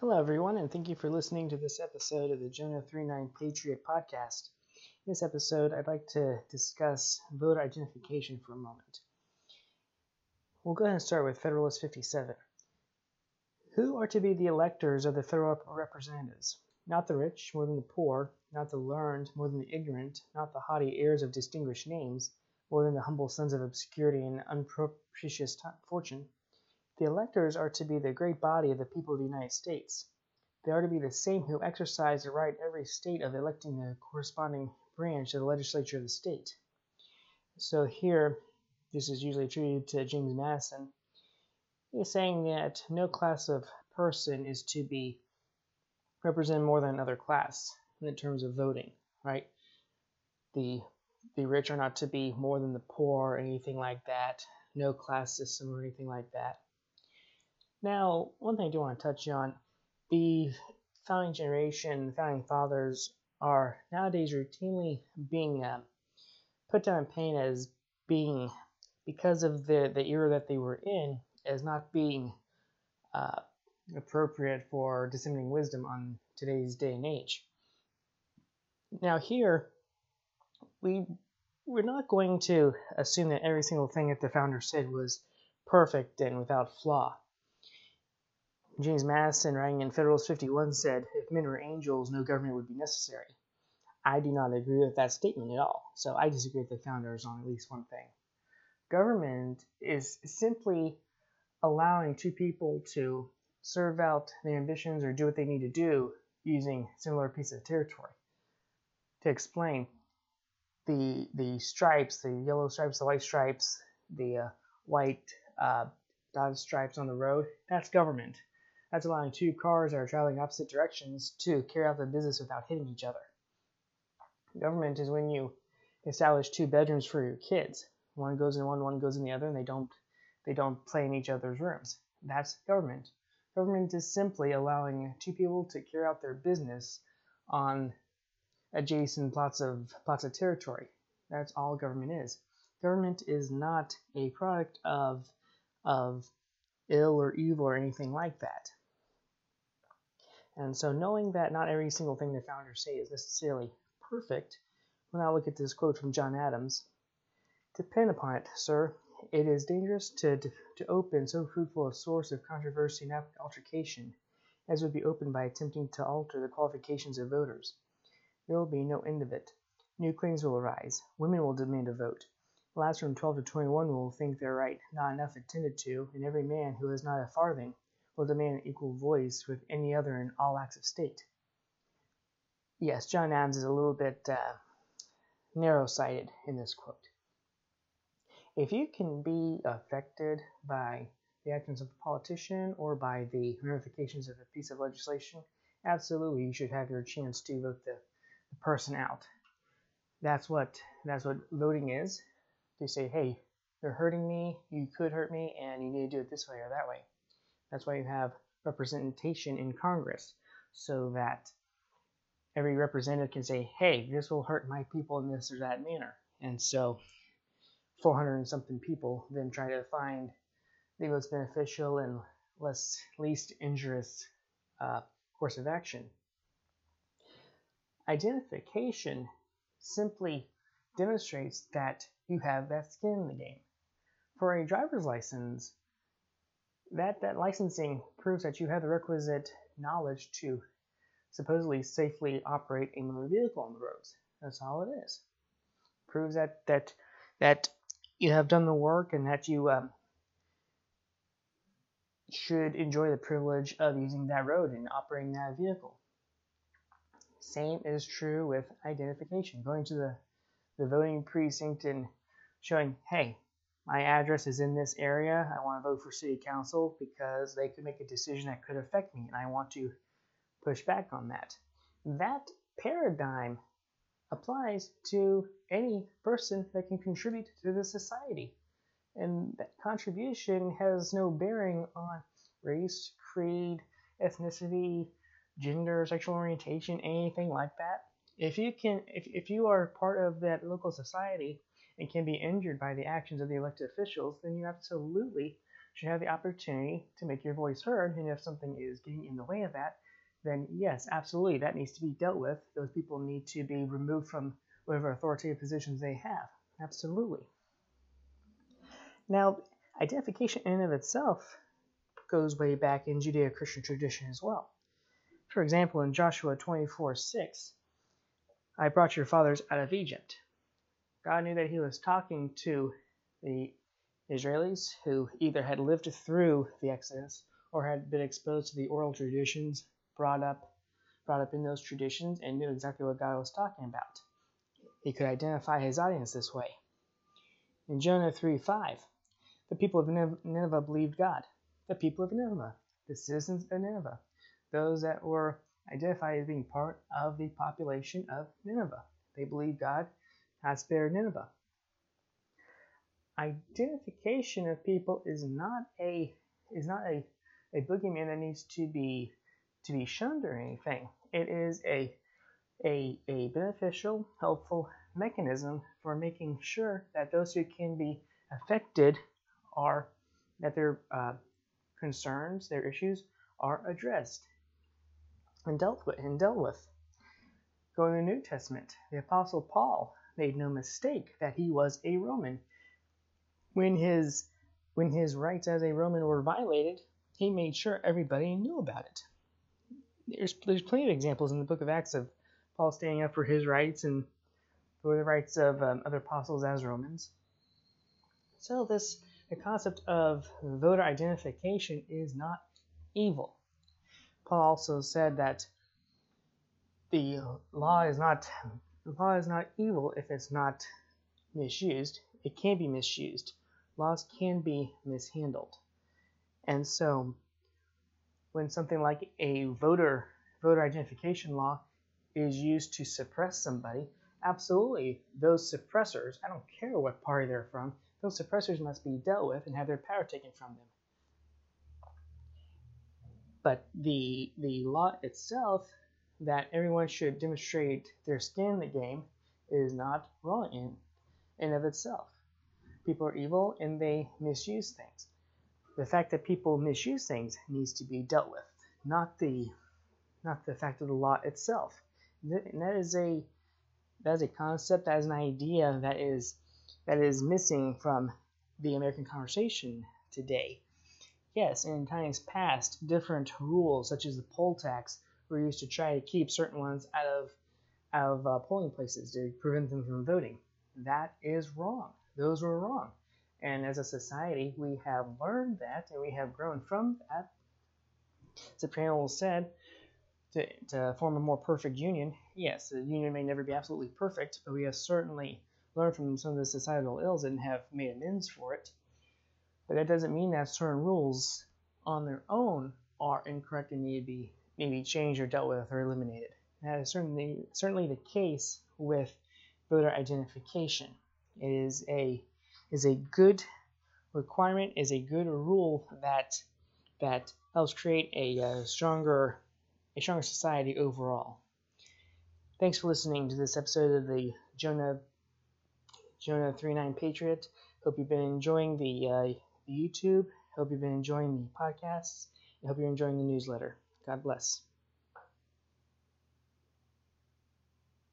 Hello, everyone, and thank you for listening to this episode of the Jonah 39 Patriot Podcast. In this episode, I'd like to discuss voter identification for a moment. We'll go ahead and start with Federalist 57. Who are to be the electors of the federal representatives? Not the rich more than the poor, not the learned more than the ignorant, not the haughty heirs of distinguished names more than the humble sons of obscurity and unpropitious fortune the electors are to be the great body of the people of the United States. They are to be the same who exercise the right every state of electing the corresponding branch of the legislature of the state. So here, this is usually attributed to James Madison. He's saying that no class of person is to be represented more than another class in terms of voting, right? The the rich are not to be more than the poor or anything like that. No class system or anything like that. Now, one thing I do want to touch on the founding generation, founding fathers are nowadays routinely being uh, put down in pain as being, because of the, the era that they were in, as not being uh, appropriate for disseminating wisdom on today's day and age. Now, here, we we're not going to assume that every single thing that the founder said was perfect and without flaw. James Madison, writing in Federalist 51, said, If men were angels, no government would be necessary. I do not agree with that statement at all, so I disagree with the founders on at least one thing. Government is simply allowing two people to serve out their ambitions or do what they need to do using similar pieces of territory. To explain, the the stripes, the yellow stripes, the white stripes, the uh, white uh, dotted stripes on the road, that's government. That's allowing two cars that are traveling opposite directions to carry out their business without hitting each other. Government is when you establish two bedrooms for your kids. One goes in one, one goes in the other, and they don't they don't play in each other's rooms. That's government. Government is simply allowing two people to carry out their business on adjacent plots of plots of territory. That's all government is. Government is not a product of of ill or evil or anything like that. And so knowing that not every single thing the founders say is necessarily perfect, we'll now look at this quote from John Adams. Depend upon it, sir, it is dangerous to, to open so fruitful a source of controversy and altercation as would be opened by attempting to alter the qualifications of voters. There will be no end of it. New claims will arise. Women will demand a vote. Lads from 12 to 21 will think their right not enough attended to, and every man who has not a farthing will demand an equal voice with any other in all acts of state. Yes, John Adams is a little bit uh, narrow sighted in this quote. If you can be affected by the actions of a politician or by the ramifications of a piece of legislation, absolutely you should have your chance to vote the, the person out. That's what that's what voting is. To say, hey, you're hurting me, you could hurt me, and you need to do it this way or that way. That's why you have representation in Congress, so that every representative can say, hey, this will hurt my people in this or that manner. And so 400 and something people then try to find the most beneficial and less least injurious uh, course of action. Identification simply demonstrates that you have that skin in the game. For a driver's license, that that licensing proves that you have the requisite knowledge to supposedly safely operate a motor vehicle on the roads. That's all it is. Proves that that that you have done the work and that you um, should enjoy the privilege of using that road and operating that vehicle. Same is true with identification. Going to the, the voting precinct and showing, hey, my address is in this area. I want to vote for city council because they could make a decision that could affect me, and I want to push back on that. That paradigm applies to any person that can contribute to the society. And that contribution has no bearing on race, creed, ethnicity, gender, sexual orientation, anything like that. If you can if, if you are part of that local society and can be injured by the actions of the elected officials, then you absolutely should have the opportunity to make your voice heard. And if something is getting in the way of that, then yes, absolutely, that needs to be dealt with. Those people need to be removed from whatever authoritative positions they have. Absolutely. Now, identification in and of itself goes way back in Judeo Christian tradition as well. For example, in Joshua 24 6, I brought your fathers out of Egypt. God knew that he was talking to the Israelis who either had lived through the Exodus or had been exposed to the oral traditions, brought up, brought up in those traditions, and knew exactly what God was talking about. He could identify his audience this way. In Jonah 3 5, the people of Nineveh believed God. The people of Nineveh, the citizens of Nineveh, those that were identified as being part of the population of Nineveh. They believed God has spared Nineveh. Identification of people is not a is not a, a boogeyman that needs to be to be shunned or anything. It is a a, a beneficial, helpful mechanism for making sure that those who can be affected are that their uh, concerns, their issues are addressed and dealt with. And dealt with. Going to the New Testament, the Apostle Paul made no mistake that he was a Roman. When his when his rights as a Roman were violated, he made sure everybody knew about it. There's there's plenty of examples in the book of Acts of Paul standing up for his rights and for the rights of um, other apostles as Romans. So this the concept of voter identification is not evil. Paul also said that the law is not law is not evil if it's not misused. It can be misused. Laws can be mishandled. And so when something like a voter voter identification law is used to suppress somebody, absolutely those suppressors, I don't care what party they're from, those suppressors must be dealt with and have their power taken from them. But the the law itself that everyone should demonstrate their skin in the game is not wrong in and of itself. People are evil and they misuse things. The fact that people misuse things needs to be dealt with, not the not the fact of the law itself. And that is a that is a concept, that is an idea that is that is missing from the American conversation today. Yes, in times past, different rules such as the poll tax were used to try to keep certain ones out of out of uh, polling places to prevent them from voting. That is wrong. Those were wrong. And as a society, we have learned that and we have grown from that. Supremo said to, to form a more perfect union. Yes, the union may never be absolutely perfect, but we have certainly learned from some of the societal ills and have made amends for it. But that doesn't mean that certain rules on their own are incorrect and need to be maybe changed or dealt with or eliminated. That is certainly certainly the case with voter identification. It is a is a good requirement, is a good rule that that helps create a uh, stronger a stronger society overall. Thanks for listening to this episode of the Jonah Jonah 39 Patriot. Hope you've been enjoying the, uh, the YouTube. Hope you've been enjoying the podcasts. I hope you're enjoying the newsletter. God bless.